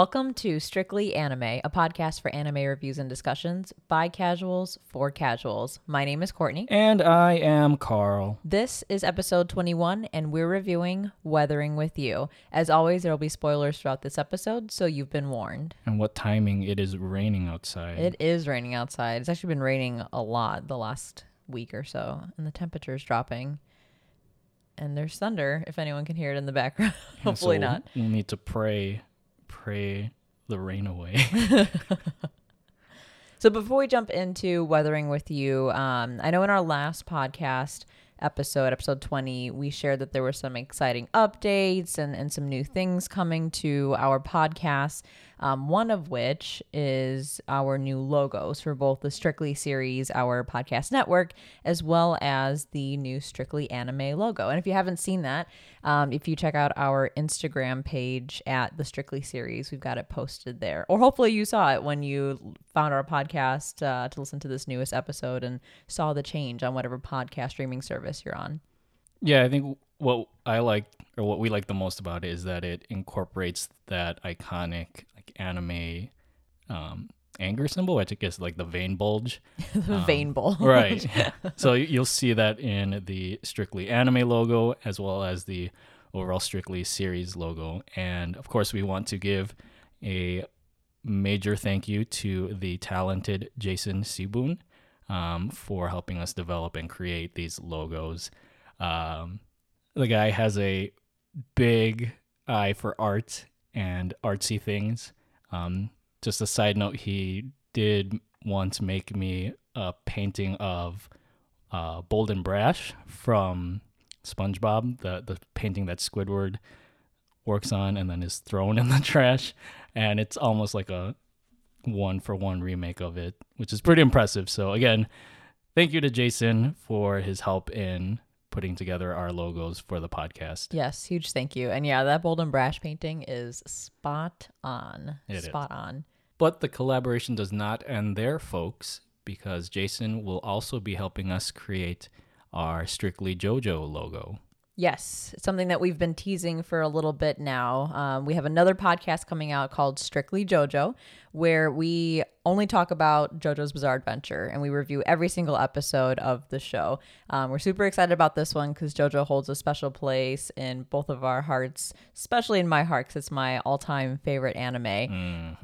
Welcome to Strictly Anime, a podcast for anime reviews and discussions by casuals for casuals. My name is Courtney. And I am Carl. This is episode 21, and we're reviewing Weathering with You. As always, there will be spoilers throughout this episode, so you've been warned. And what timing it is raining outside. It is raining outside. It's actually been raining a lot the last week or so, and the temperature is dropping. And there's thunder, if anyone can hear it in the background. Hopefully so not. We'll need to pray, pray the rain away. So before we jump into weathering with you, um, I know in our last podcast episode, episode 20, we shared that there were some exciting updates and, and some new things coming to our podcast. Um, one of which is our new logos for both the Strictly series, our podcast network, as well as the new Strictly anime logo. And if you haven't seen that, um, if you check out our Instagram page at the Strictly series, we've got it posted there. Or hopefully you saw it when you found our podcast uh, to listen to this newest episode and saw the change on whatever podcast streaming service you're on. yeah, I think what I like or what we like the most about it is that it incorporates that iconic anime um, anger symbol, which I guess like the vein bulge. the Um, vein bowl. right. so you'll see that in the Strictly Anime logo as well as the overall Strictly series logo. And of course, we want to give a major thank you to the talented Jason Syboun um, for helping us develop and create these logos. Um, the guy has a big eye for art and artsy things. Um, just a side note, he did once make me a painting of uh, Bold and Brash from SpongeBob, the the painting that Squidward works on and then is thrown in the trash, and it's almost like a one for one remake of it, which is pretty impressive. So again, thank you to Jason for his help in putting together our logos for the podcast. Yes, huge thank you. And yeah, that bold and brash painting is spot on. It is. spot on. But the collaboration does not end there, folks, because Jason will also be helping us create our Strictly JoJo logo. Yes, it's something that we've been teasing for a little bit now. Um, we have another podcast coming out called Strictly JoJo, where we only talk about JoJo's Bizarre Adventure and we review every single episode of the show. Um, we're super excited about this one because JoJo holds a special place in both of our hearts, especially in my heart because it's my all time favorite anime.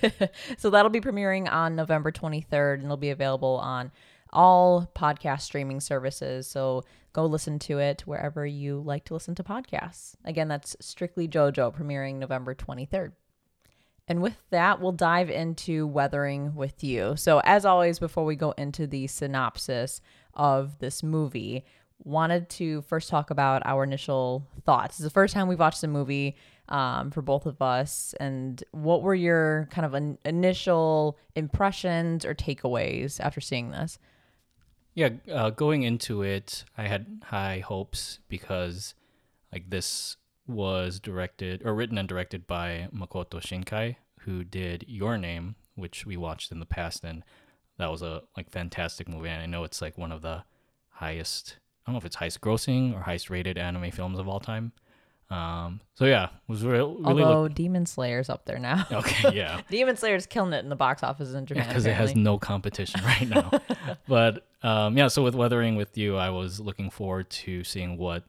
so that'll be premiering on November 23rd and it'll be available on all podcast streaming services. So go listen to it wherever you like to listen to podcasts. Again, that's Strictly JoJo premiering November 23rd. And with that, we'll dive into Weathering with You. So, as always, before we go into the synopsis of this movie, wanted to first talk about our initial thoughts. It's the first time we've watched the movie um, for both of us. And what were your kind of in- initial impressions or takeaways after seeing this? Yeah, uh, going into it, I had high hopes because like this was directed or written and directed by Makoto Shinkai, who did Your Name, which we watched in the past, and that was a like fantastic movie. And I know it's like one of the highest, I don't know if it's highest grossing or highest rated anime films of all time. Um, so yeah, was re- really Although look- Demon Slayer's up there now. okay, yeah. Demon Slayer's killing it in the box office in Japan. because it has no competition right now. but um, yeah, so with Weathering with You, I was looking forward to seeing what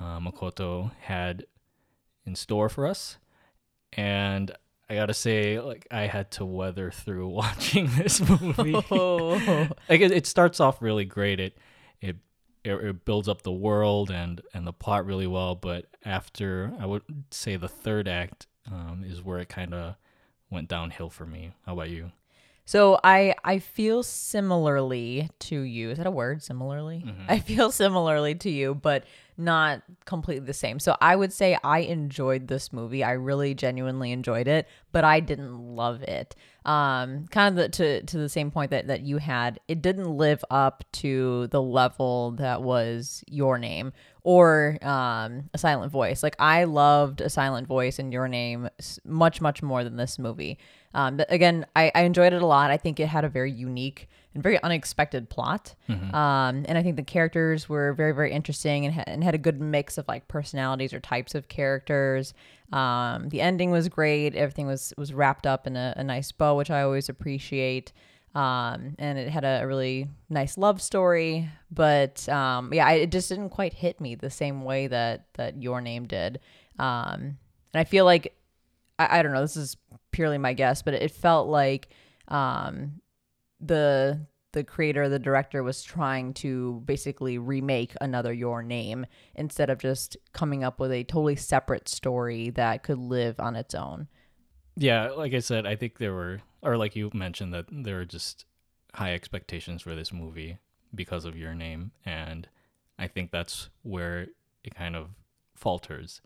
uh, Makoto had in store for us, and I gotta say, like I had to weather through watching this movie. Oh. like it, it starts off really great. It, it it it builds up the world and and the plot really well, but after I would say the third act um, is where it kind of went downhill for me. How about you? So I I feel similarly to you. Is that a word? Similarly, I feel similarly to you, but not completely the same. So I would say I enjoyed this movie. I really genuinely enjoyed it, but I didn't love it. Um, kind of the, to to the same point that that you had. It didn't live up to the level that was your name or um a silent voice. Like I loved a silent voice in your name much much more than this movie. Um, but again, I, I enjoyed it a lot. I think it had a very unique and very unexpected plot. Um, and I think the characters were very, very interesting and, ha- and had a good mix of like personalities or types of characters. Um, the ending was great. Everything was was wrapped up in a, a nice bow, which I always appreciate. Um, and it had a, a really nice love story, but um, yeah, I, it just didn't quite hit me the same way that that Your Name did. Um, and I feel like I, I don't know. This is purely my guess, but it felt like um, the the creator, the director was trying to basically remake another Your Name instead of just coming up with a totally separate story that could live on its own. Yeah, like I said, I think there were, or like you mentioned, that there were just high expectations for this movie because of your name, and I think that's where it kind of falters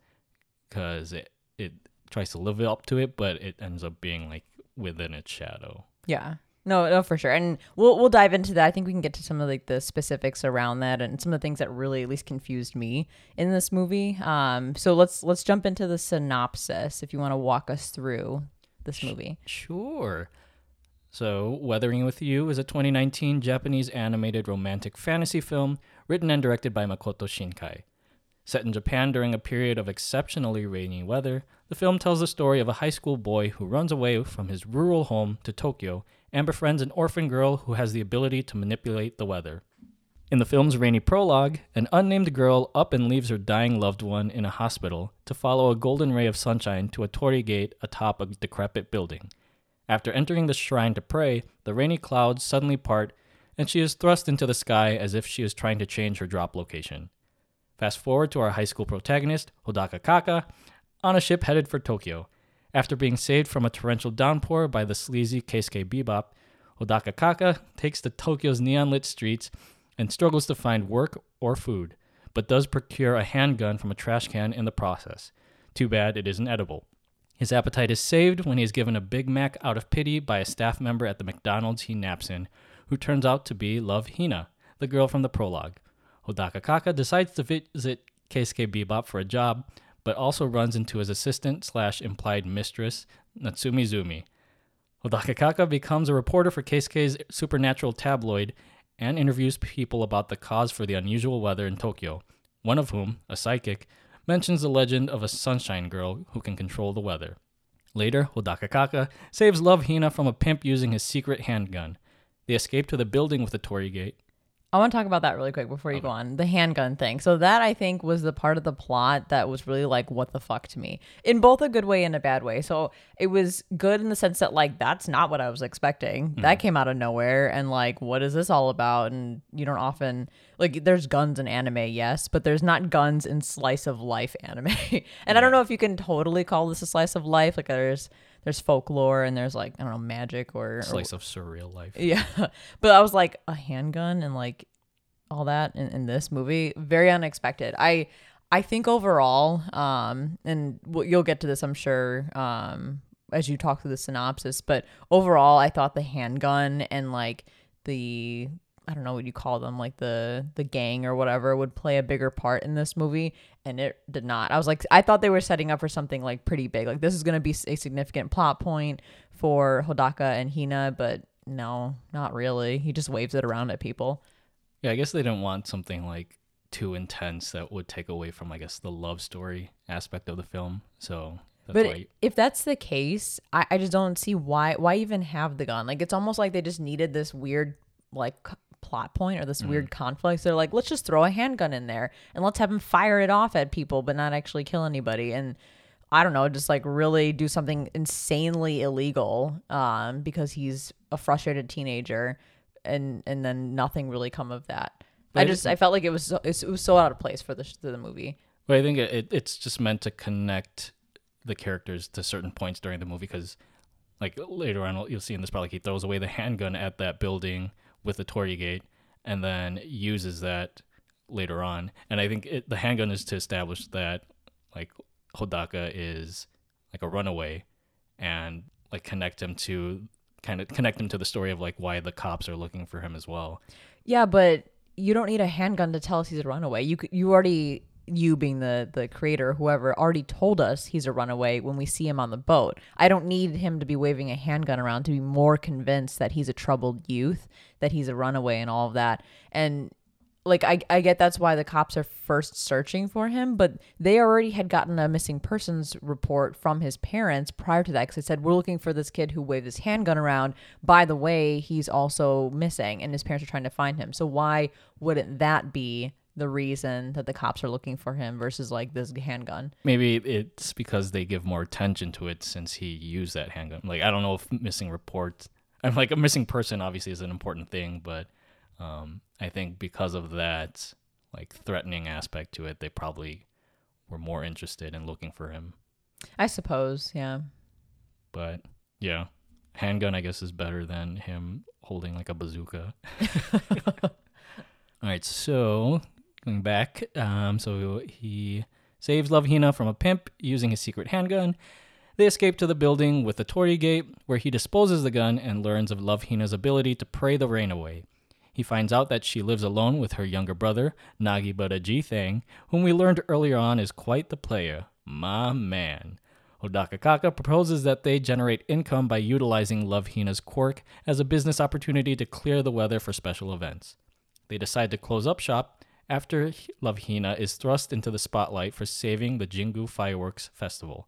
because it it tries to live up to it, but it ends up being like within its shadow. Yeah. No, no, for sure. And we'll we'll dive into that. I think we can get to some of like the specifics around that and some of the things that really at least confused me in this movie. Um, so let's let's jump into the synopsis if you want to walk us through this movie. Sure. So, Weathering with You is a 2019 Japanese animated romantic fantasy film written and directed by Makoto Shinkai. Set in Japan during a period of exceptionally rainy weather, the film tells the story of a high school boy who runs away from his rural home to Tokyo and befriends an orphan girl who has the ability to manipulate the weather. In the film's rainy prologue, an unnamed girl up and leaves her dying loved one in a hospital to follow a golden ray of sunshine to a torii gate atop a decrepit building. After entering the shrine to pray, the rainy clouds suddenly part and she is thrust into the sky as if she is trying to change her drop location. Fast forward to our high school protagonist, Hodaka Kaka, on a ship headed for Tokyo. After being saved from a torrential downpour by the sleazy Keisuke Bebop, Hodaka Kaka takes to Tokyo's neon lit streets and struggles to find work or food, but does procure a handgun from a trash can in the process. Too bad it isn't edible. His appetite is saved when he is given a Big Mac out of pity by a staff member at the McDonald's he naps in, who turns out to be Love Hina, the girl from the prologue. Hodaka Kaka decides to visit Keisuke Bebop for a job, but also runs into his assistant slash implied mistress, Natsumi Zumi. Hodaka Kaka becomes a reporter for Keisuke's supernatural tabloid and interviews people about the cause for the unusual weather in Tokyo, one of whom, a psychic, mentions the legend of a sunshine girl who can control the weather. Later, Hodaka Kaka saves Love Hina from a pimp using his secret handgun. They escape to the building with the torii gate. I want to talk about that really quick before you go on. The handgun thing. So that I think was the part of the plot that was really like what the fuck to me. In both a good way and a bad way. So it was good in the sense that like that's not what I was expecting. That mm-hmm. came out of nowhere and like what is this all about? And you don't often like there's guns in anime, yes, but there's not guns in slice of life anime. and I don't know if you can totally call this a slice of life. Like there's there's folklore and there's like I don't know magic or, or Slice of surreal life. yeah. But I was like, a handgun and like all that in, in this movie, very unexpected. I I think overall, um, and you'll get to this, I'm sure, um, as you talk through the synopsis, but overall, I thought the handgun and like the I don't know what you call them, like the the gang or whatever, would play a bigger part in this movie, and it did not. I was like, I thought they were setting up for something like pretty big, like this is going to be a significant plot point for Hodaka and Hina, but no, not really. He just waves it around at people. Yeah, I guess they didn't want something like too intense that would take away from, I guess, the love story aspect of the film. So that's but if that's the case, I, I just don't see why why even have the gun. Like it's almost like they just needed this weird like plot point or this weird conflict. So they're like, let's just throw a handgun in there and let's have him fire it off at people, but not actually kill anybody. And I don't know, just like really do something insanely illegal um, because he's a frustrated teenager, and and then nothing really come of that. But I just I felt like it was so, it was so out of place for the for the movie. But I think it, it, it's just meant to connect the characters to certain points during the movie because, like, later on, you'll see in this part, like, he throws away the handgun at that building with the torii gate and then uses that later on. And I think it, the handgun is to establish that, like, Hodaka is like a runaway and, like, connect him to kind of connect him to the story of, like, why the cops are looking for him as well. Yeah, but you don't need a handgun to tell us he's a runaway. You you already you being the the creator whoever already told us he's a runaway when we see him on the boat i don't need him to be waving a handgun around to be more convinced that he's a troubled youth that he's a runaway and all of that and like I, I get that's why the cops are first searching for him but they already had gotten a missing persons report from his parents prior to that because they said we're looking for this kid who waved his handgun around by the way he's also missing and his parents are trying to find him so why wouldn't that be the reason that the cops are looking for him versus like this handgun. Maybe it's because they give more attention to it since he used that handgun. Like I don't know if missing reports. I'm like a missing person obviously is an important thing, but um, I think because of that like threatening aspect to it, they probably were more interested in looking for him. I suppose, yeah. But yeah, handgun I guess is better than him holding like a bazooka. All right, so going back. Um, so he saves Love Hina from a pimp using his secret handgun. They escape to the building with the torii gate, where he disposes the gun and learns of Love Hina's ability to pray the rain away. He finds out that she lives alone with her younger brother, Nagibutta Jithang, whom we learned earlier on is quite the player. My man. Hodaka Kaka proposes that they generate income by utilizing Love Hina's quirk as a business opportunity to clear the weather for special events. They decide to close up shop after Love Hina is thrust into the spotlight for saving the Jingu Fireworks Festival.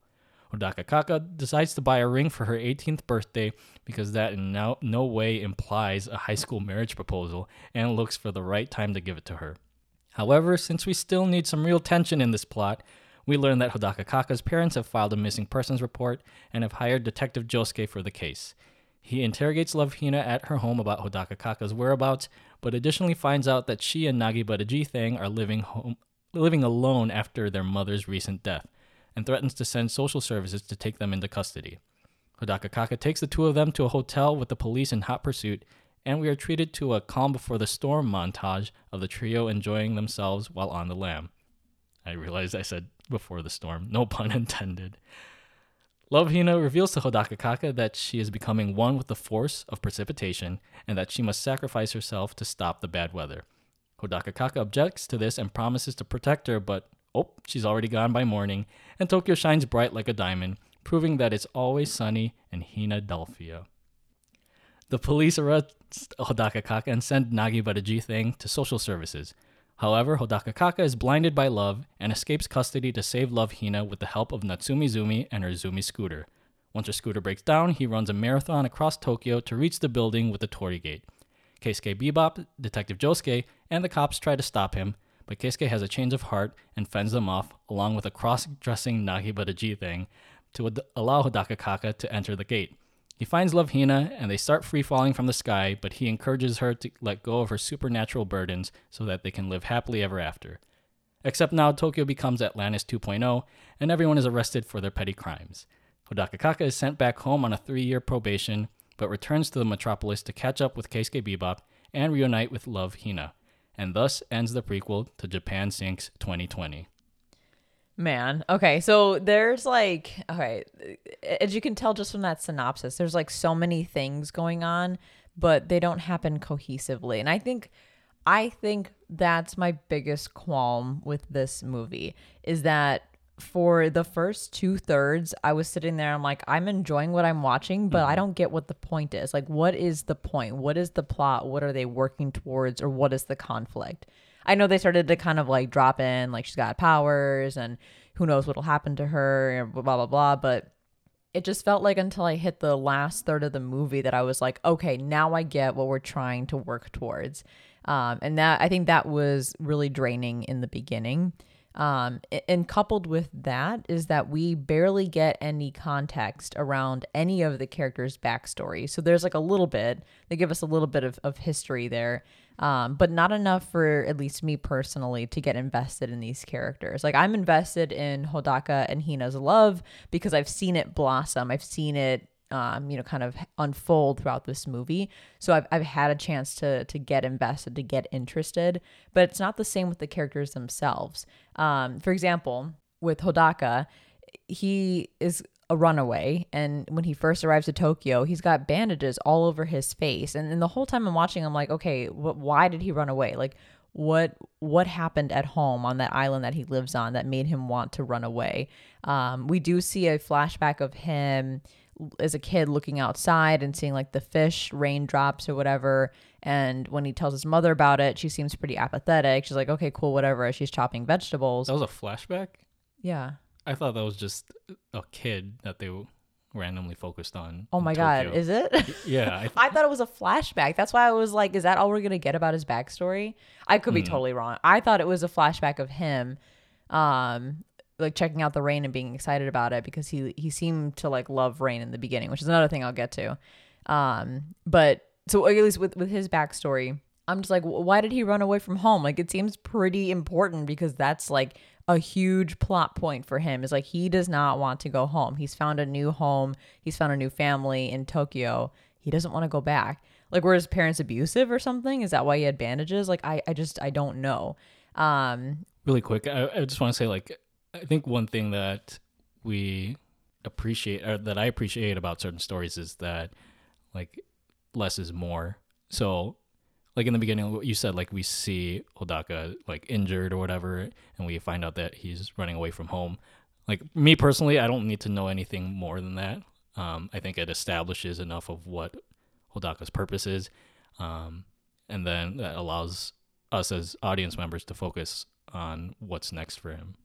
Hodaka Kaka decides to buy a ring for her 18th birthday because that in no, no way implies a high school marriage proposal and looks for the right time to give it to her. However, since we still need some real tension in this plot, we learn that Hodaka Kaka's parents have filed a missing persons report and have hired Detective Josuke for the case. He interrogates Love Hina at her home about Hodaka Kaka's whereabouts, but additionally finds out that she and Nagibutta Jithang are living home, living alone after their mother's recent death, and threatens to send social services to take them into custody. Hodaka Kaka takes the two of them to a hotel with the police in hot pursuit, and we are treated to a calm before the storm montage of the trio enjoying themselves while on the lam. I realized I said before the storm, no pun intended. Love Hina reveals to Hodaka Kaka that she is becoming one with the force of precipitation and that she must sacrifice herself to stop the bad weather. Hodaka Kaka objects to this and promises to protect her, but oh, she's already gone by morning, and Tokyo shines bright like a diamond, proving that it's always sunny in Hina-delphia. The police arrest Hodaka Kaka and send Nagibutta Jithang to social services. However, Hodaka Kaka is blinded by love and escapes custody to save Love Hina with the help of Natsumi Zumi and her Zumi scooter. Once her scooter breaks down, he runs a marathon across Tokyo to reach the building with the torii gate. Keisuke Bebop, Detective Josuke, and the cops try to stop him, but Keisuke has a change of heart and fends them off, along with a cross-dressing Nagibutta thing, to ad- allow Hodaka Kaka to enter the gate. He finds Love Hina and they start free falling from the sky, but he encourages her to let go of her supernatural burdens so that they can live happily ever after. Except now Tokyo becomes Atlantis 2.0 and everyone is arrested for their petty crimes. Hodaka Kaka is sent back home on a three year probation, but returns to the metropolis to catch up with Keisuke Bebop and reunite with Love Hina. And thus ends the prequel to Japan Sinks 2020. Man. Okay. So there's like, okay, as you can tell just from that synopsis, there's like so many things going on, but they don't happen cohesively. And I think, I think that's my biggest qualm with this movie is that for the first two thirds, I was sitting there, I'm like, I'm enjoying what I'm watching, but I don't get what the point is. Like, what is the point? What is the plot? What are they working towards? Or what is the conflict? I know they started to kind of like drop in, like she's got powers and who knows what'll happen to her and blah blah blah. But it just felt like until I hit the last third of the movie that I was like, okay, now I get what we're trying to work towards. Um, and that I think that was really draining in the beginning. Um, and coupled with that is that we barely get any context around any of the characters' backstory. So there's like a little bit, they give us a little bit of, of history there, um, but not enough for at least me personally to get invested in these characters. Like I'm invested in Hodaka and Hina's love because I've seen it blossom. I've seen it um, you know, kind of unfold throughout this movie. So I've, I've had a chance to to get invested, to get interested, but it's not the same with the characters themselves. Um, for example, with Hodaka, he is a runaway and when he first arrives to Tokyo, he's got bandages all over his face. And, and the whole time I'm watching, I'm like, okay, wh- why did he run away? Like, what what happened at home on that island that he lives on that made him want to run away. Um, we do see a flashback of him as a kid looking outside and seeing like the fish raindrops or whatever. And when he tells his mother about it, she seems pretty apathetic. She's like, okay, cool, whatever. As she's chopping vegetables. That was a flashback? Yeah. I thought that was just a kid that they randomly focused on. Oh my god, is it? Yeah, I, th- I thought it was a flashback. That's why I was like, is that all we're gonna get about his backstory? I could be totally wrong. I thought it was a flashback of him, um, like checking out the rain and being excited about it because he he seemed to like love rain in the beginning, which is another thing I'll get to. Um, but so at least with with his backstory, I'm just like, why did he run away from home? Like it seems pretty important because that's like a huge plot point for him is like he does not want to go home. He's found a new home, he's found a new family in Tokyo. He doesn't want to go back. Like were his parents abusive or something? Is that why he had bandages? Like I, I just I don't know. Um really quick, I, I just want to say like I think one thing that we appreciate or that I appreciate about certain stories is that like less is more. So like in the beginning you said like we see Hodaka like injured or whatever and we find out that he's running away from home. Like me personally, I don't need to know anything more than that. Um, I think it establishes enough of what Hodaka's purpose is. Um, and then that allows us as audience members to focus on what's next for him.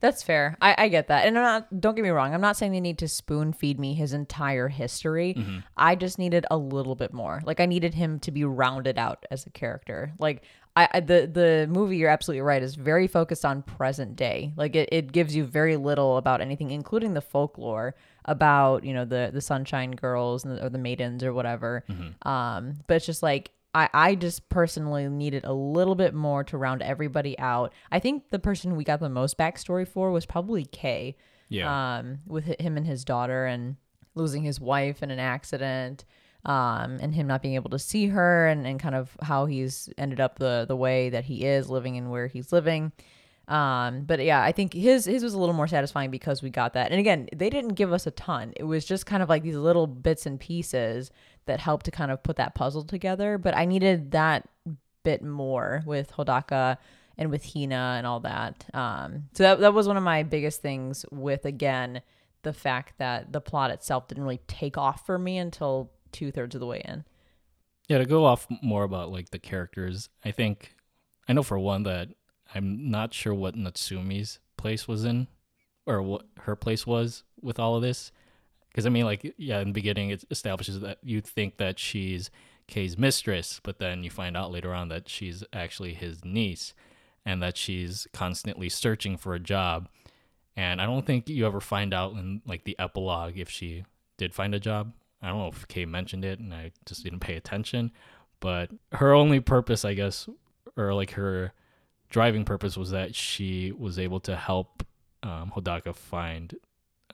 That's fair. I, I get that. And I'm not don't get me wrong, I'm not saying they need to spoon feed me his entire history. Mm-hmm. I just needed a little bit more. Like I needed him to be rounded out as a character. Like I, the the movie you're absolutely right is very focused on present day. Like it, it gives you very little about anything, including the folklore about, you know, the the sunshine girls and the, or the maidens or whatever. Mm-hmm. Um, but it's just like I, I just personally needed a little bit more to round everybody out. I think the person we got the most backstory for was probably Kay. Yeah. Um, with him and his daughter and losing his wife in an accident. Um, and him not being able to see her and, and kind of how he's ended up the the way that he is living and where he's living. Um, but yeah, I think his his was a little more satisfying because we got that. And again, they didn't give us a ton. It was just kind of like these little bits and pieces that helped to kind of put that puzzle together. But I needed that bit more with Hodaka and with Hina and all that. Um, so that that was one of my biggest things with again the fact that the plot itself didn't really take off for me until two thirds of the way in. Yeah, to go off more about like the characters, I think I know for one that I'm not sure what Natsumi's place was in or what her place was with all of this. Because I mean, like, yeah, in the beginning, it establishes that you think that she's Kay's mistress, but then you find out later on that she's actually his niece and that she's constantly searching for a job. And I don't think you ever find out in like the epilogue if she did find a job. I don't know if Kay mentioned it and I just didn't pay attention. But her only purpose, I guess, or like her driving purpose was that she was able to help um, Hodaka find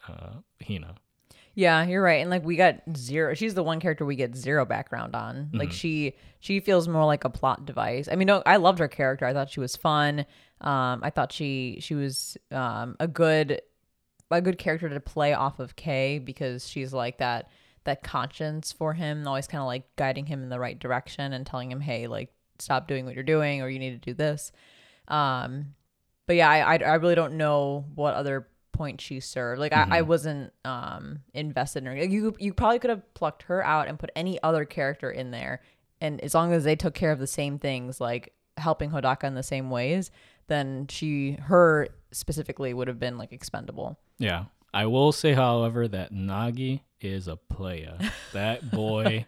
uh, Hina. Yeah, you're right. And like we got zero she's the one character we get zero background on. Like she she feels more like a plot device. I mean, no, I loved her character. I thought she was fun. Um I thought she she was um a good a good character to play off of Kay because she's like that that conscience for him, always kind of like guiding him in the right direction and telling him, "Hey, like stop doing what you're doing or you need to do this." Um but yeah, I, I I really don't know what other point she served. Like I, I wasn't um invested in her. Like, you you probably could have plucked her out and put any other character in there, and as long as they took care of the same things, like helping Hodaka in the same ways, then she her specifically would have been like expendable. Yeah. I will say, however, that Nagi is a player. That boy,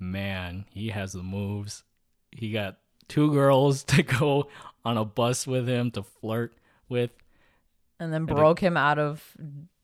man, he has the moves. He got two girls to go on a bus with him to flirt with. And then broke him out of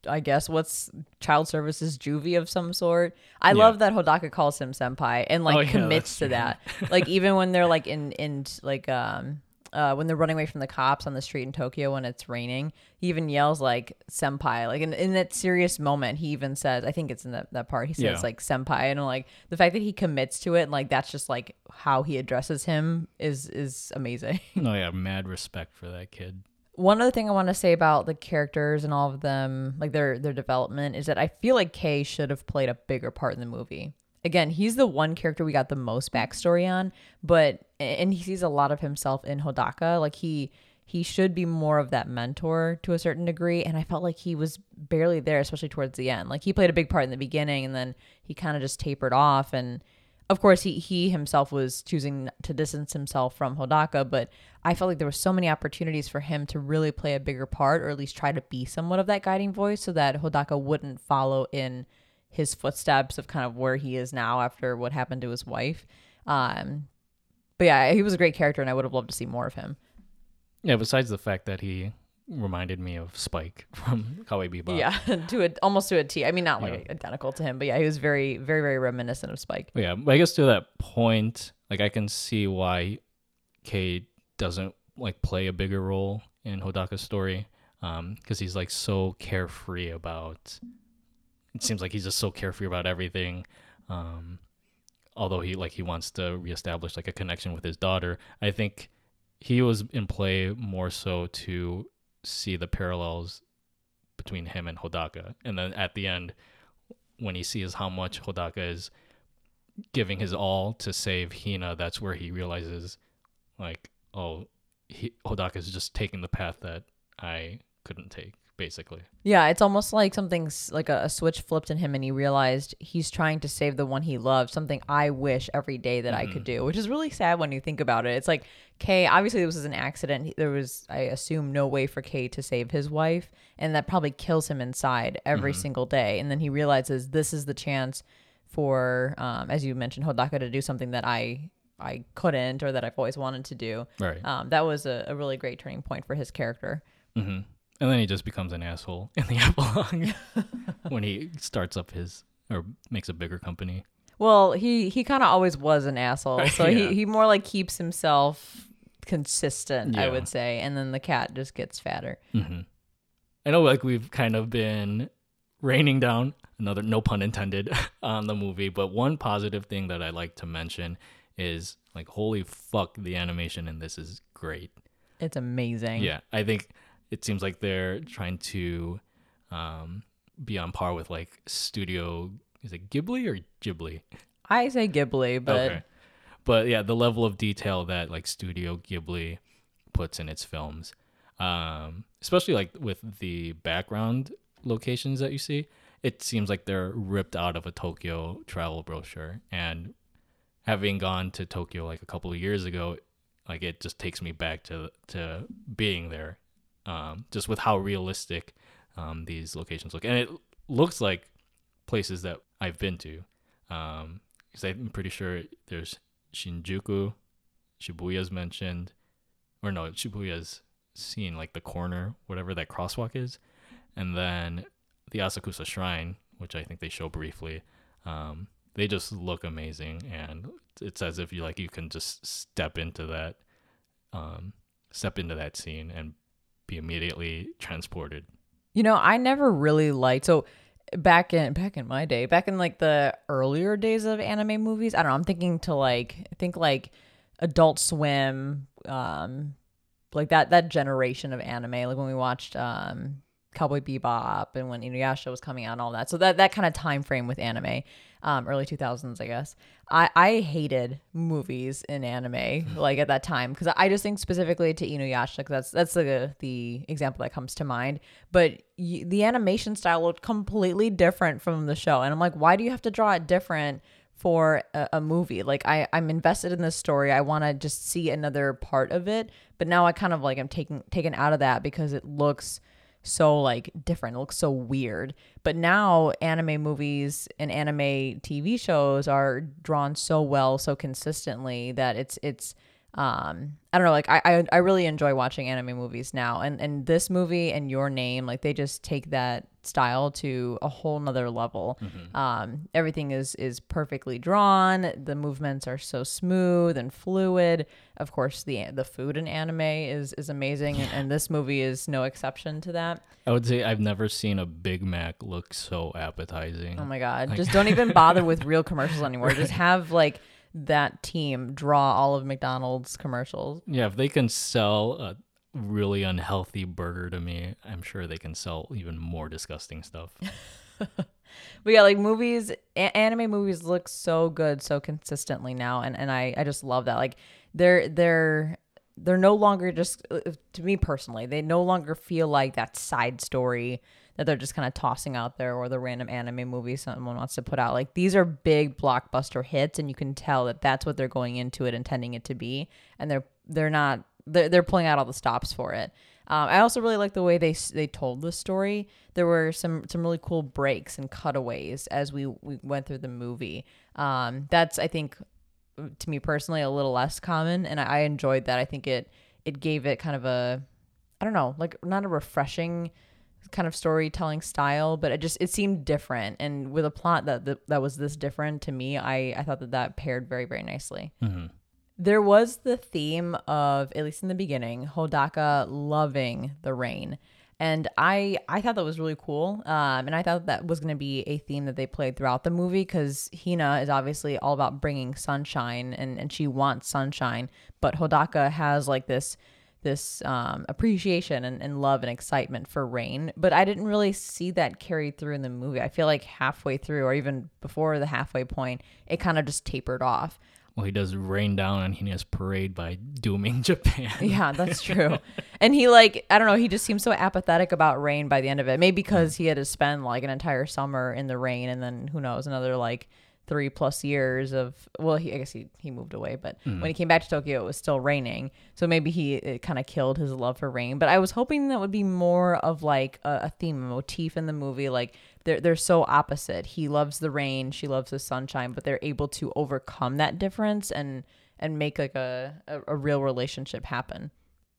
I guess what's child services juvie of some sort. I Yeah. love that Hodaka calls him senpai and like Oh, yeah, commits to that. like even when they're like in in like um uh, when they're running away from the cops on the street in Tokyo when it's raining, he even yells like senpai. Like in, in that serious moment, he even says, I think it's in that, that part, he says Yeah. like senpai. And like the fact that he commits to it and like that's just like how he addresses him is is amazing. No, yeah, mad respect for that kid. One other thing I want to say about the characters and all of them, like their their development, is that I feel like Kay should have played a bigger part in the movie. again, he's the one character we got the most backstory on, but and he sees a lot of himself in Hodaka. Like he he should be more of that mentor to a certain degree, and I felt like he was barely there, especially towards the end. Like he played a big part in the beginning, and then he kind of just tapered off. And of course, he he himself was choosing to distance himself from Hodaka, but I felt like there were so many opportunities for him to really play a bigger part, or at least try to be somewhat of that guiding voice, so that Hodaka wouldn't follow in his footsteps of kind of where he is now after what happened to his wife. Um, but yeah, he was a great character, and I would have loved to see more of him. Yeah, besides the fact that he reminded me of Spike from Cowboy Bebop. Yeah, to a almost to a T. I mean, not like yeah. identical to him, but yeah, he was very, very, very reminiscent of Spike. Yeah, but I guess to that point, like I can see why Kei doesn't like play a bigger role in Hodaka's story, because um, he's like so carefree about it seems like he's just so carefree about everything. Um, although he like he wants to reestablish like a connection with his daughter, I think he was in play more so to see the parallels between him and Hodaka, and then at the end, when he sees how much Hodaka is giving his all to save Hina, that's where he realizes, like, oh, Hodaka is just taking the path that I couldn't take basically. Yeah, it's almost like something's like a, a, switch flipped in him and he realized he's trying to save the one he loved, something I wish every day that mm-hmm. I could mm-hmm. do, which is really sad when you think about it. It's like Kei, obviously, this was an accident. There was, I assume, no way for Kei to save his wife, and that probably kills him inside every mm-hmm. single day. And then he realizes this is the chance for, um, as you mentioned, Hodaka to do something that I I couldn't or that I've always wanted to do. Right. Um, that was a, a, really great turning point for his character. Mm-hmm. And then he just becomes an asshole in the epilogue when he starts up his or makes a bigger company. Well, he he kind of always was an asshole, so yeah. he he more like keeps himself consistent, yeah. I would say, and then the cat just gets fatter. Mm-hmm. I know, like we've kind of been raining down another no pun intended on the movie, but one positive thing that I like to mention is like holy fuck, the animation in this is great. It's amazing. Yeah, I think it seems like they're trying to um, be on par with like Studio. Is it Ghibli or Ghibli? I say Ghibli, but okay. but yeah, the level of detail that like Studio Ghibli puts in its films, um, especially like with the background locations that you see, it seems like they're ripped out of a Tokyo travel brochure. And having gone to Tokyo like a couple of years ago, like it just takes me back to to being there um, just with how realistic um, these locations look. And it looks like places that I've been to. Because um, I'm pretty sure there's Shinjuku, Shibuya's mentioned, or no, Shibuya's seen like the corner, whatever that crosswalk is. And then the Asakusa Shrine, which I think they show briefly. Um, they just look amazing, and it's as if you like you can just step into that, um, step into that scene and be immediately transported. You know, I never really liked so back in back in my day, back in like the earlier days of anime movies. I don't know. I'm thinking to like I think like Adult Swim, um, like that that generation of anime. Like when we watched um Cowboy Bebop and when Inuyasha was coming out and all that. So that that kind of time frame with anime um, early 2000s, I guess. I, I hated movies in anime like at that time because I just think specifically to Inuyasha because that's that's the the example that comes to mind. But y- the animation style looked completely different from the show, and I'm like, why do you have to draw it different? for a, a, movie. Like I, I'm invested in this story. I want to just see another part of it. But now I kind of like I'm taking taken out of that because it looks so like different. It looks so weird. But now anime movies and anime TV shows are drawn so well, so consistently that it's it's um I don't know, like I, I I really enjoy watching anime movies now. And and this movie and your name, like they just take that style to a whole nother level. Mm-hmm. Um, everything is is perfectly drawn. The movements are so smooth and fluid. Of course, the the food in anime is is amazing, and, and this movie is no exception to that. I would say I've never seen a Big Mac look so appetizing. Oh my god! Like- just don't even bother with real commercials anymore. Just have like that team draw all of McDonald's commercials. Yeah, if they can sell a really unhealthy burger to me, I'm sure they can sell even more disgusting stuff. But yeah, like movies, a- anime movies look so good so consistently now, and and I I just love that. Like they're they're they're no longer just uh, to me personally, they no longer feel like that side story that they're just kind of tossing out there or the random anime movie someone wants to put out. Like these are big blockbuster hits, and you can tell that that's what they're going into it, intending it to be, and they're they're not they're, they're pulling out all the stops for it. Um, I also really like the way they they told the story. There were some some really cool breaks and cutaways as we we went through the movie. Um, that's I think to me personally a little less common, and I, I enjoyed that. I think it it gave it kind of a I don't know like not a refreshing kind of storytelling style, but it just it seemed different. And with a plot that that, that was this different to me, I I thought that that paired very very nicely. Mm-hmm. There was the theme of, at least in the beginning, Hodaka loving the rain. And I, I thought that was really cool. Um, and I thought that was going to be a theme that they played throughout the movie because Hina is obviously all about bringing sunshine and, and she wants sunshine. But Hodaka has like this this um, appreciation and, and love and excitement for rain. But I didn't really see that carried through in the movie. I feel like halfway through or even before the halfway point, it kind of just tapered off. Well, he does rain down on Hina's parade by dooming Japan. Yeah, that's true. and he like I don't know, he just seems so apathetic about rain by the end of it. Maybe because he had to spend like an entire summer in the rain and then who knows, another like three plus years of well he, i guess he, he moved away but Mm. when he came back to tokyo it was still raining so maybe he it kind of killed his love for rain but i was hoping that would be more of like a, a theme a motif in the movie like they're, they're so opposite. He loves the rain she loves the sunshine but they're able to overcome that difference and and make like a, a, a real relationship happen.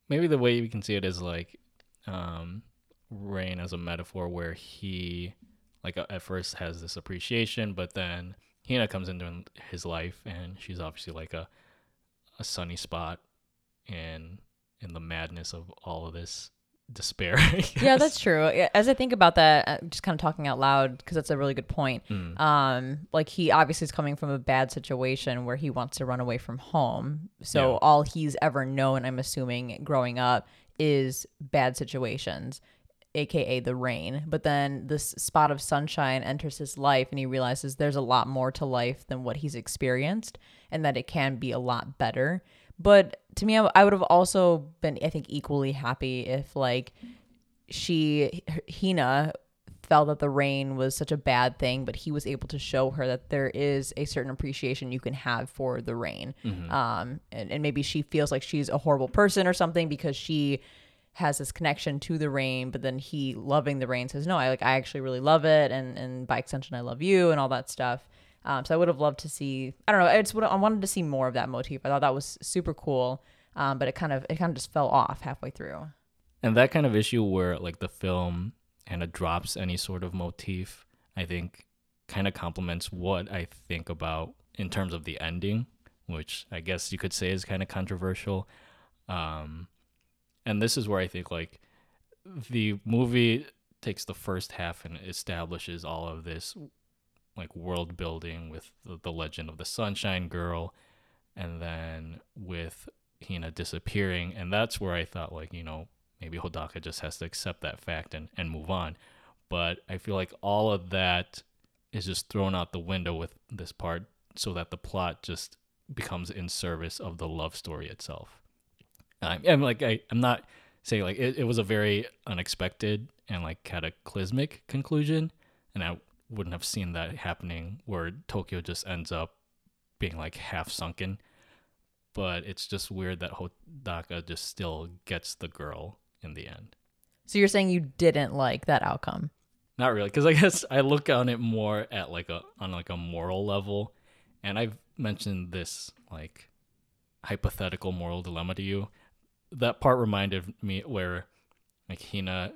Maybe the way we can see it is like um, rain as a metaphor where he like at first has this appreciation, but then Hina comes into his life and she's obviously like a a sunny spot in in the madness of all of this despair. Yeah that's true as i think about that uh, just kind of talking out loud because that's a really good point Mm. um like he obviously is coming from a bad situation where he wants to run away from home so Yeah. all he's ever known i'm assuming growing up is bad situations aka the rain but then this spot of sunshine enters his life and he realizes there's a lot more to life than what he's experienced and that it can be a lot better but to me i, I would have also been i think equally happy if like she hina felt that the rain was such a bad thing, but he was able to show her that there is a certain appreciation you can have for the rain. Um, and, and maybe she feels like she's a horrible person or something because she has this connection to the rain, but then he loving the rain says, No, I like I actually really love it and, and by extension I love you and all that stuff. Um, so I would have loved to see I don't know, I just I wanted to see more of that motif. I thought that was super cool. Um, but it kind of it kind of just fell off halfway through. and that kind of issue where like the film kind of drops any sort of motif i think kind of complements what i think about in terms of the ending which i guess you could say is kind of controversial um and this is where i think like the movie takes the first half and establishes all of this like world building with the, the legend of the sunshine girl and then with hina disappearing and that's where i thought like you know maybe Hodaka just has to accept that fact and, and move on. But I feel like all of that is just thrown out the window with this part so that the plot just becomes in service of the love story itself. I'm, I'm like, I, I'm not saying like it, it was a very unexpected and like cataclysmic conclusion. And I wouldn't have seen that happening where Tokyo just ends up being like half sunken. But it's just weird that Hodaka just still gets the girl in the end. So you're saying you didn't like that outcome. Not really, because I guess I look on it more at like a on like a moral level, and I've mentioned this like hypothetical moral dilemma to you. That part reminded me where like Hina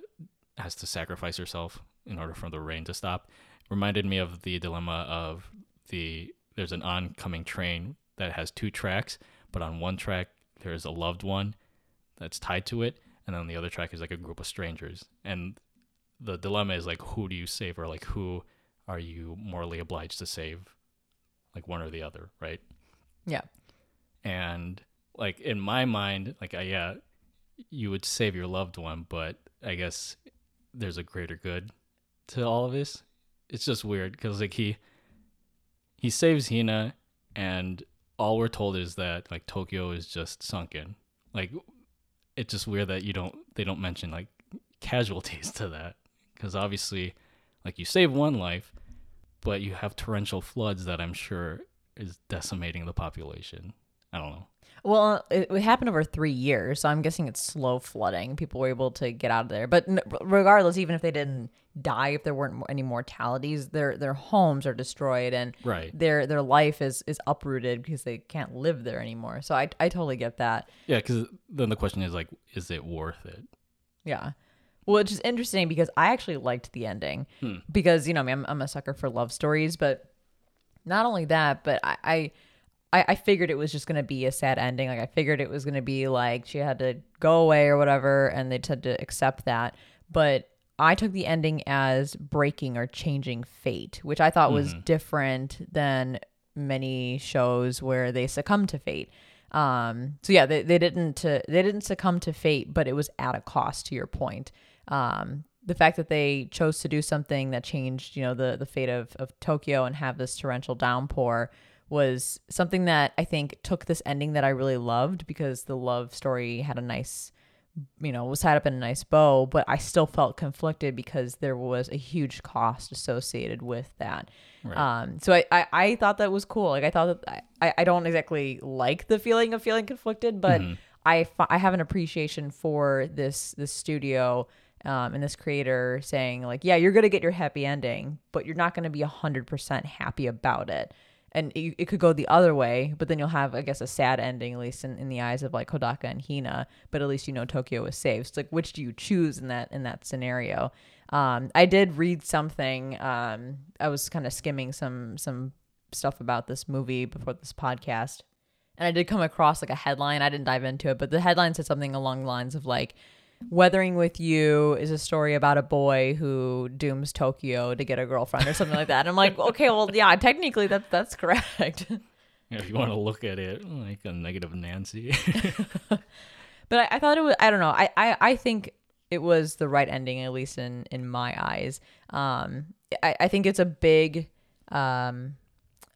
has to sacrifice herself in order for the rain to stop. Reminded me of the dilemma of the there's an oncoming train that has two tracks, but on one track there's a loved one that's tied to it, and on the other track is like a group of strangers. And the dilemma is like who do you save or like who are you morally obliged to save? Like one or the other, right? Yeah. And like in my mind, like I, yeah, you would save your loved one, but I guess there's a greater good to all of this. It's just weird because like he he saves Hina, and all we're told is that like Tokyo is just sunken. Like it's just weird that you don't they don't mention like casualties to that because obviously like you save one life, but you have torrential floods that I'm sure is decimating the population. I don't know. Well, it, it happened over three years, so I'm guessing it's slow flooding. People were able to get out of there, but n- regardless, even if they didn't die, if there weren't any mortalities, their their homes are destroyed and Right. their their life is is uprooted because they can't live there anymore. So I I totally get that. Yeah, because then the question is like, is it worth it? Yeah. Well, it's just interesting because I actually liked the ending hmm. because you know I mean, I'm I'm a sucker for love stories, but not only that, but I. I I, I figured it was just gonna be a sad ending. Like I figured it was gonna be like she had to go away or whatever, and they had to accept that. But I took the ending as breaking or changing fate, which I thought was different than many shows where they succumb to fate. Um, so yeah, they, they didn't uh, they didn't succumb to fate, but it was at a cost. To your point, um, the fact that they chose to do something that changed, you know, the the fate of of Tokyo and have this torrential downpour was something that I think took this ending that I really loved because the love story had a nice you know, was tied up in a nice bow, but I still felt conflicted because there was a huge cost associated with that. Right. Um, so I, I, I thought that was cool. Like I thought that I, I don't exactly like the feeling of feeling conflicted, but I, fi- I have an appreciation for this, this studio, um, and this creator saying like, yeah, you're going to get your happy ending, but you're not going to be a hundred percent happy about it and it, it could go the other way but then you'll have i guess a sad ending at least in, in the eyes of like hodaka and hina but at least you know tokyo is safe. So like which do you choose in that in that scenario? Um i did read something um i was kind of skimming some some stuff about this movie before this podcast and i did come across like a headline. I didn't dive into it but the headline said something along the lines of like Weathering with You is a story about a boy who dooms Tokyo to get a girlfriend or something like that. And I'm like, okay, well, yeah, technically that's that's correct. If you want to look at it like a negative Nancy. but I, I thought it was I don't know. I, I, I think it was the right ending, at least in in my eyes. Um I, I think it's a big um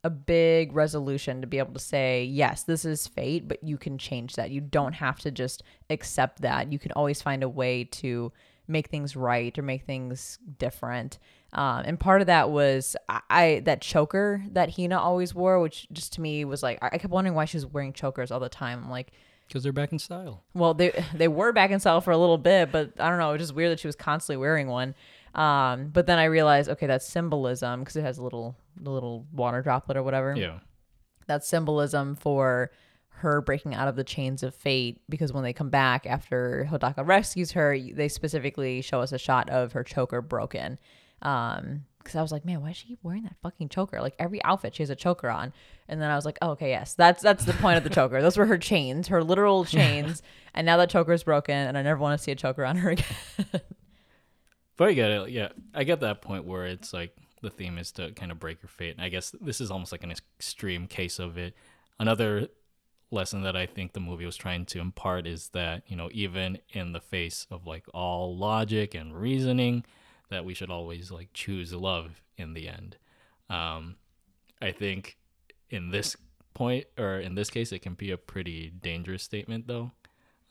a big resolution to be able to say, yes, this is fate, but you can change that. You don't have to just accept that. You can always find a way to make things right or make things different. Um, and part of that was I, I that choker that Hina always wore, which just to me was like I I kept wondering why she was wearing chokers all the time. I'm like, Because they're back in style. well, they they were back in style for a little bit, but I don't know. It was just weird that she was constantly wearing one. Um, but then I realized, okay, that's symbolism because it has a little the little water droplet or whatever. Yeah. That's symbolism for her breaking out of the chains of fate. Because when they come back after Hodaka rescues her, they specifically show us a shot of her choker broken. Um, because I was like, man, why is she wearing that fucking choker? Like every outfit, she has a choker on. And then I was like, oh, okay, yes, that's that's the point of the choker. Those were her chains, her literal chains. and now that choker is broken, and I never want to see a choker on her again. But I get it. Yeah, I get that point where it's like the theme is to kind of break your fate. And I guess this is almost like an extreme case of it. Another lesson that I think the movie was trying to impart is that, you know, even in the face of like all logic and reasoning, that we should always like choose love in the end. Um, I think in this point or in this case, it can be a pretty dangerous statement though.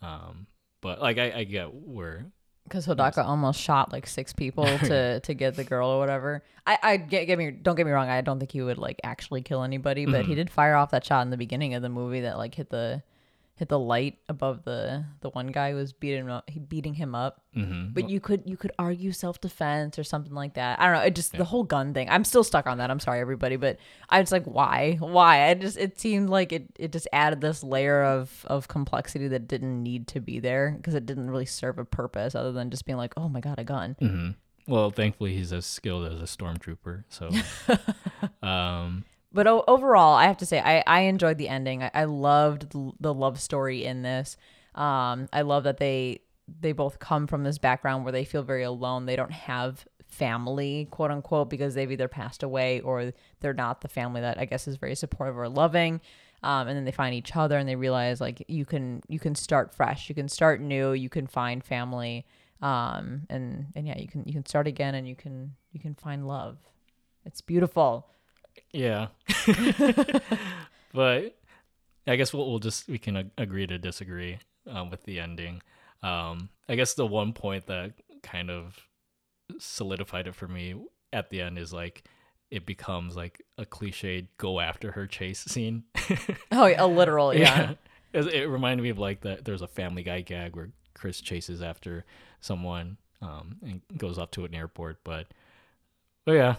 Um, but like I, I get where Because Hodaka almost shot like six people to to get the girl or whatever. I I get, get me don't get me wrong. I don't think he would like actually kill anybody, but he mm-hmm. did fire off that shot in the beginning of the movie that like hit the hit the light above the the one guy who was beating him up, he beating him up. Mhm. But you could you could argue self defense or something like that. I don't know. It just the whole gun thing. I'm still stuck on that. I'm sorry everybody, but I was like, why? Why? I just it seemed like it it just added this layer of of complexity that didn't need to be there because it didn't really serve a purpose other than just being like, oh my god, a gun. hmm Well, thankfully he's as skilled as a stormtrooper. So, um, But o- overall, I have to say, I, I enjoyed the ending. I, I loved the, the love story in this. Um, I love that they they both come from this background where they feel very alone. They don't have family, quote unquote, because they've either passed away or they're not the family that I guess is very supportive or loving. Um, and then they find each other and they realize like you can you can start fresh, you can start new, you can find family, um, and and yeah, you can you can start again and you can you can find love. It's beautiful. Yeah. but I guess we'll, we'll just we can ag- agree to disagree um, with the ending. Um, I guess the one point that kind of solidified it for me at the end is like it becomes like a cliched go after her chase scene. Oh, a literal, yeah. It, it reminded me of like that. There's a Family Guy gag where Chris chases after someone um, and goes up to an airport. But, but yeah,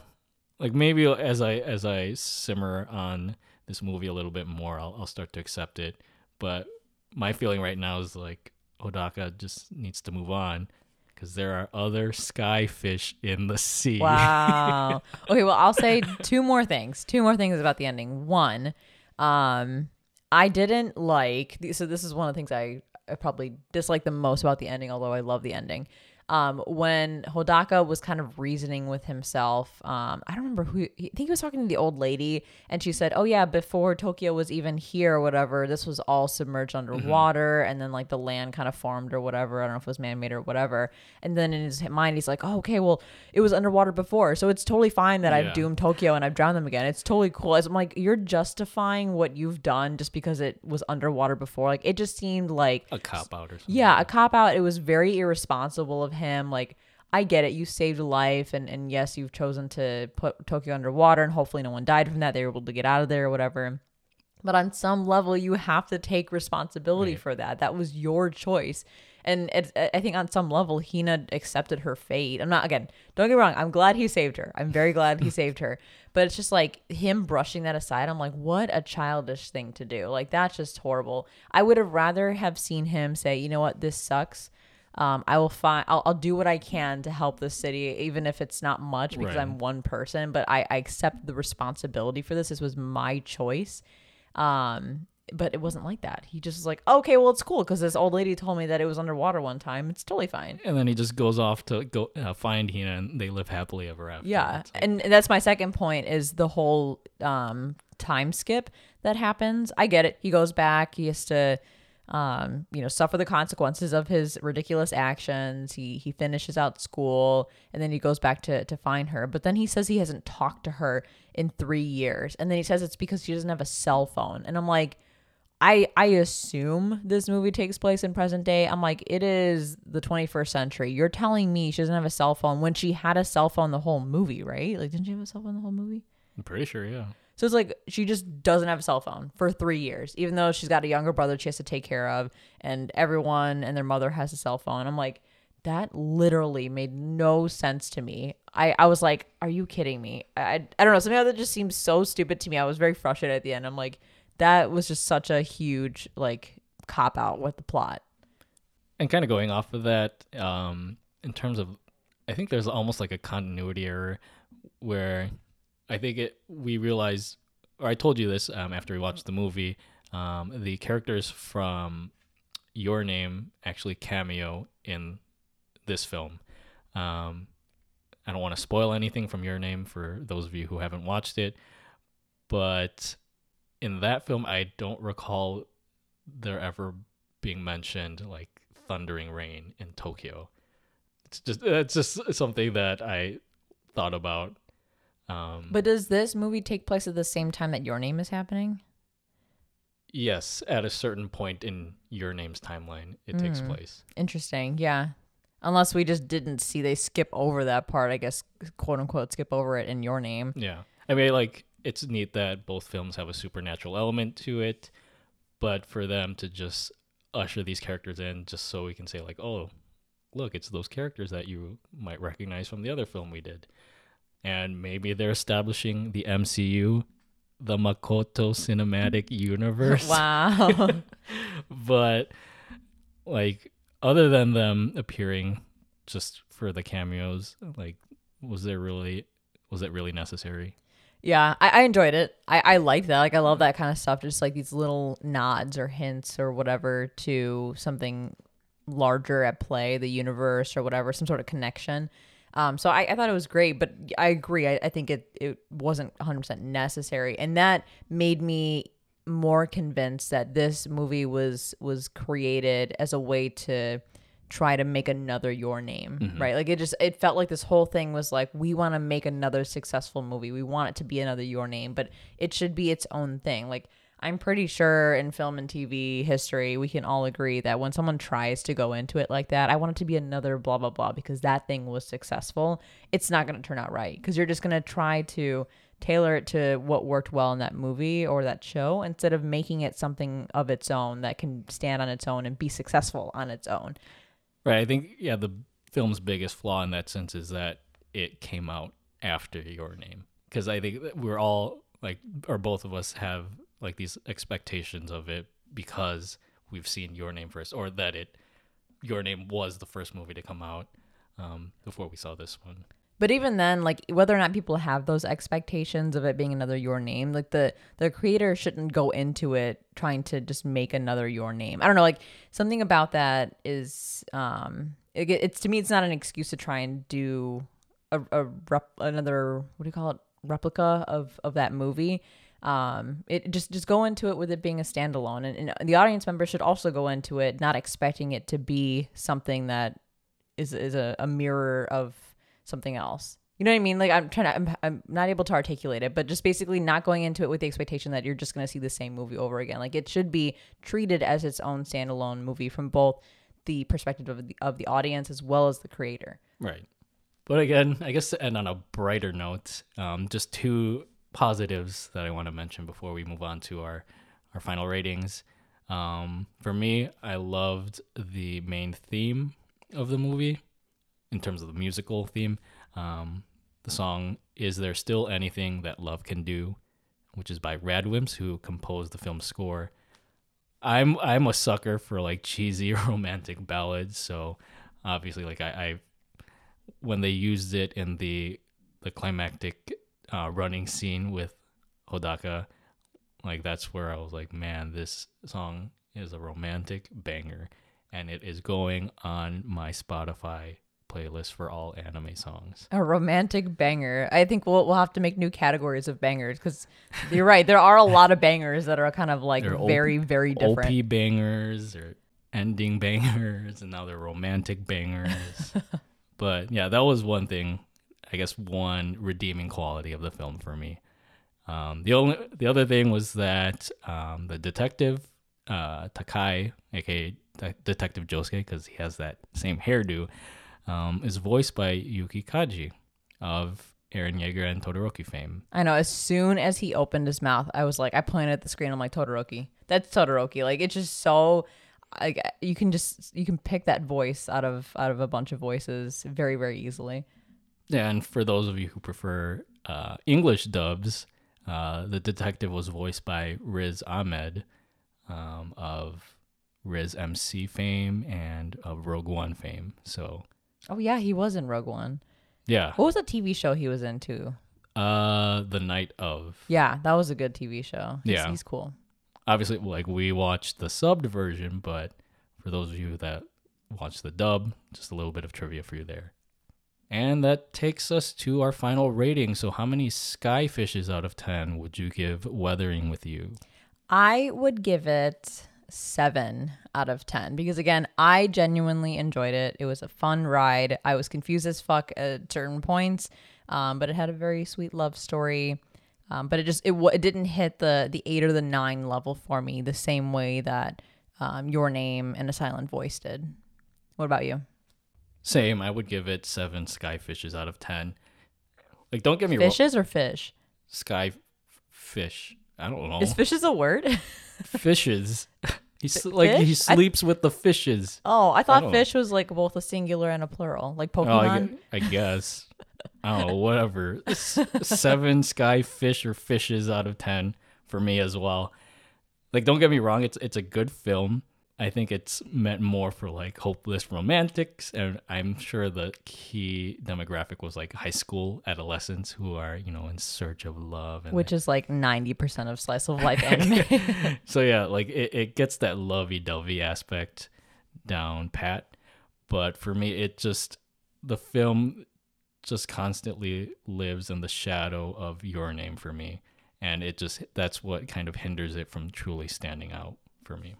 like maybe as I as I simmer on this movie a little bit more, I'll I'll start to accept it. But my feeling right now is like Hodaka just needs to move on because there are other sky fish in the sea. Wow. okay, well, I'll say two more things. Two more things about the ending. One, um, I didn't like. So this is one of the things I, I probably dislike the most about the ending, although I love the ending. Um, when Hodaka was kind of reasoning with himself, um, I don't remember who. I think he was talking to the old lady, and she said, "Oh yeah, before Tokyo was even here or whatever, this was all submerged underwater, and then like the land kind of formed or whatever. I don't know if it was man-made or whatever. And then in his mind, he's like, "Oh, okay, well, it was underwater before, so it's totally fine that I've doomed Tokyo and I've drowned them again. It's totally cool." As I'm like, you're justifying what you've done just because it was underwater before. Like it just seemed like A cop out or something. yeah, a cop out. It was very irresponsible of him. Like, I get it. You saved a life, and, and yes, you've chosen to put Tokyo underwater, and hopefully no one died from that. They were able to get out of there or whatever. But on some level, you have to take responsibility Right. for that. That was your choice. And it's, I think on some level, Hina accepted her fate. I'm not, again, don't get me wrong. I'm glad he saved her. I'm very glad he saved her. But it's just like him brushing that aside. I'm like, what a childish thing to do. Like, that's just horrible. I would have rather have seen him say, you know what, this sucks. Um, I will find, I'll, I'll do what I can to help the city, even if it's not much because Right. I'm one person, but I, I accept the responsibility for this. This was my choice. Um, but it wasn't like that. He just was like, okay, well, it's cool because this old lady told me that it was underwater one time. It's totally fine. And then he just goes off to go uh, find Hina, and they live happily ever after. Yeah, and and that's my second point is the whole um time skip that happens. I get it. He goes back. He has to um you know suffer the consequences of his ridiculous actions. He he finishes out school and then he goes back to to find her. But then he says he hasn't talked to her in 3 years. And then he says it's because she doesn't have a cell phone. And I'm like I I assume this movie takes place in present day. I'm like, it is the 21st century. You're telling me she doesn't have a cell phone when she had a cell phone the whole movie, right? Like, didn't she have a cell phone the whole movie? I'm pretty sure, yeah. So it's like she just doesn't have a cell phone for three years, even though she's got a younger brother she has to take care of, and everyone and their mother has a cell phone. I'm like, that literally made no sense to me. I, I was like, are you kidding me? I, I, I don't know. Something that just seems so stupid to me. I was very frustrated at the end. I'm like, that was just such a huge like cop out with the plot. And kind of going off of that, um, in terms of, I think there's almost like a continuity error where I think it we realized, or I told you this um, after we watched the movie, um, the characters from Your Name actually cameo in this film. Um, I don't want to spoil anything from Your Name for those of you who haven't watched it, but in that film, I don't recall there ever being mentioned like thundering rain in Tokyo. It's just it's just something that I thought about. Um, But does this movie take place at the same time that Your Name is happening? yes, at a certain point in your name's timeline, it takes Mm. place. Interesting. Yeah. Unless we just didn't see they skip over that part, I guess quote unquote skip over it in Your Name. Yeah, I mean, like it's neat that both films have a supernatural element to it, but for them to just usher these characters in, just so we can say like, oh, look, it's those characters that you might recognize from the other film we did, and maybe they're establishing the MCU, the Makoto Cinematic Universe. Wow. but like other than them appearing just for the cameos like was there really was it really necessary Yeah, I, I enjoyed it. I, I like that. Like I love that kind of stuff. Just like these little nods or hints or whatever to something larger at play, the universe or whatever, some sort of connection. Um, so I, I thought it was great, but I agree. I, I think it it wasn't 100% necessary, and that made me more convinced that this movie was was created as a way to try to make another your name, Mm-hmm. right? Like it just it felt like this whole thing was like we want to make another successful movie. We want it to be another your name, but it should be its own thing. Like I'm pretty sure in film and TV history, we can all agree that when someone tries to go into it like that, I want it to be another blah blah blah because that thing was successful. It's not going to turn out right because you're just going to try to tailor it to what worked well in that movie or that show instead of making it something of its own that can stand on its own and be successful on its own. Right. I think yeah, the film's biggest flaw in that sense is that it came out after your name. Because I think we're all like, or both of us have like these expectations of it because we've seen your name first, or that it, your name was the first movie to come out um, before we saw this one. But even then, like whether or not people have those expectations of it being another your name, like the the creator shouldn't go into it trying to just make another your name. I don't know, like something about that is um it, it's to me it's not an excuse to try and do a, a rep, another what do you call it replica of of that movie. Um, it just just go into it with it being a standalone, and, and the audience member should also go into it not expecting it to be something that is is a, a mirror of something else. You know what I mean? Like I'm trying to, I'm, I'm not able to articulate it, but just basically not going into it with the expectation that you're just going to see the same movie over again. Like it should be treated as its own standalone movie from both the perspective of the, of the audience as well as the creator. Right. But again, I guess to end on a brighter note, um, just two positives that I want to mention before we move on to our, our final ratings. Um, for me, I loved the main theme of the movie in terms of the musical theme. Um, the song Is There Still Anything That Love Can Do, which is by Radwimps, who composed the film's score. I'm I'm a sucker for like cheesy romantic ballads, so obviously like I, I when they used it in the the climactic uh, running scene with Hodaka, like that's where I was like, man, this song is a romantic banger, and it is going on my Spotify playlist for all anime songs. A romantic banger. I think we'll we'll have to make new categories of bangers because you're right. There are a lot of bangers that are kind of like They're very very different. OP bangers or ending bangers, and now they're romantic bangers. but yeah, that was one thing. I guess one redeeming quality of the film for me. Um, the only the other thing was that um, the detective uh, Takai, aka De- Detective Josuke, because he has that same hairdo, um, is voiced by Yuki Kaji of Eren Yeager and Todoroki fame. I know. As soon as he opened his mouth, I was like, I pointed at the screen. I'm like, Todoroki. That's Todoroki. Like it's just so. Like you can just you can pick that voice out of out of a bunch of voices very very easily. Yeah, and for those of you who prefer uh, English dubs, uh, the detective was voiced by Riz Ahmed um, of Riz MC fame and of Rogue One fame. So Oh yeah, he was in Rogue One. yeah, What was the TV show he was in too? uh, the night of. Yeah, that was a good TV show. He's, Yeah. he's cool. Obviously, like we watched the subbed version, but for those of you that watch the dub, just a little bit of trivia for you there. And that takes us to our final rating. So, how many sky fishes out of 10 would you give Weathering with You? I would give it seven out of 10 because, again, I genuinely enjoyed it. It was a fun ride. I was confused as fuck at certain points, um, but it had a very sweet love story. Um, but it just it, it didn't hit the the eight or the nine level for me the same way that um, your name and a silent voice did. What about you? Same, I would give it seven sky fishes out of 10. Like, don't get me wrong. Fishes or fish? Sky fish. I don't know. Is fishes a word? fishes. He's like, he fish? I- sleeps with the fishes. oh, I thought don't- fish was like both a singular and a plural, like Oh, I, Pokemon. gu- I guess. I don't know, whatever. S- Seven sky fish or fishes out of ten for me as well. Like, don't get me wrong, it's it's a good film. I think it's meant more for like hopeless romantics, and I'm sure the key demographic was like high school adolescents who are you know in search of love. And which is like 90% of slice of life anime. so yeah, like it, it gets that lovey dovey aspect down pat. But for me, it just the film just constantly lives in the shadow of your name for me. And it just that's what kind of hinders it from truly standing out for me.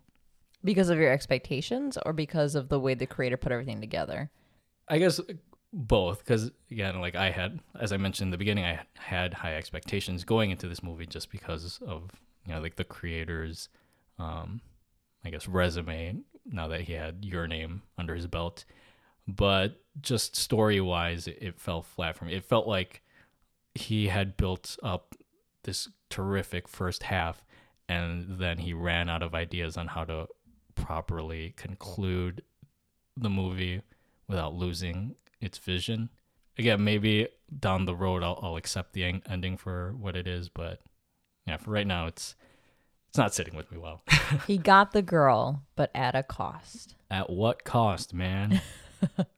Because of your expectations or because of the way the creator put everything together? I guess both because again like i had as i mentioned in the beginning i had high expectations going into this movie just because of you know like the creator's um i guess resume now that he had your name under his belt but just story wise it, it fell flat for me it felt like he had built up this terrific first half and then he ran out of ideas on how to properly conclude the movie without losing its vision. Again, maybe down the road I'll, I'll accept the en- ending for what it is, but yeah, for right now it's it's not sitting with me well. he got the girl, but at a cost. At what cost, man?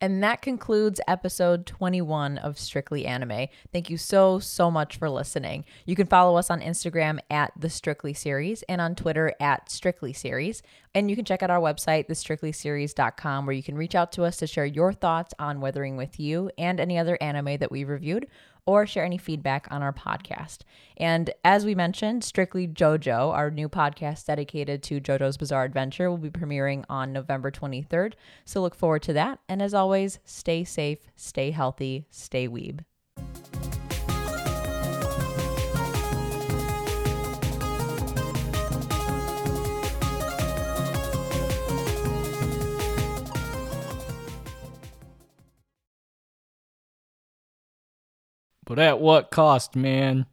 And that concludes episode 21 of Strictly Anime. Thank you so, so much for listening. You can follow us on Instagram at The Strictly Series and on Twitter at Strictly Series. And you can check out our website, thestrictlyseries.com, where you can reach out to us to share your thoughts on Weathering with You and any other anime that we reviewed or share any feedback on our podcast. And as we mentioned, Strictly JoJo, our new podcast dedicated to JoJo's Bizarre Adventure, will be premiering on November 23rd. So look forward to that. And as always, stay safe, stay healthy, stay weeb. But at what cost, man?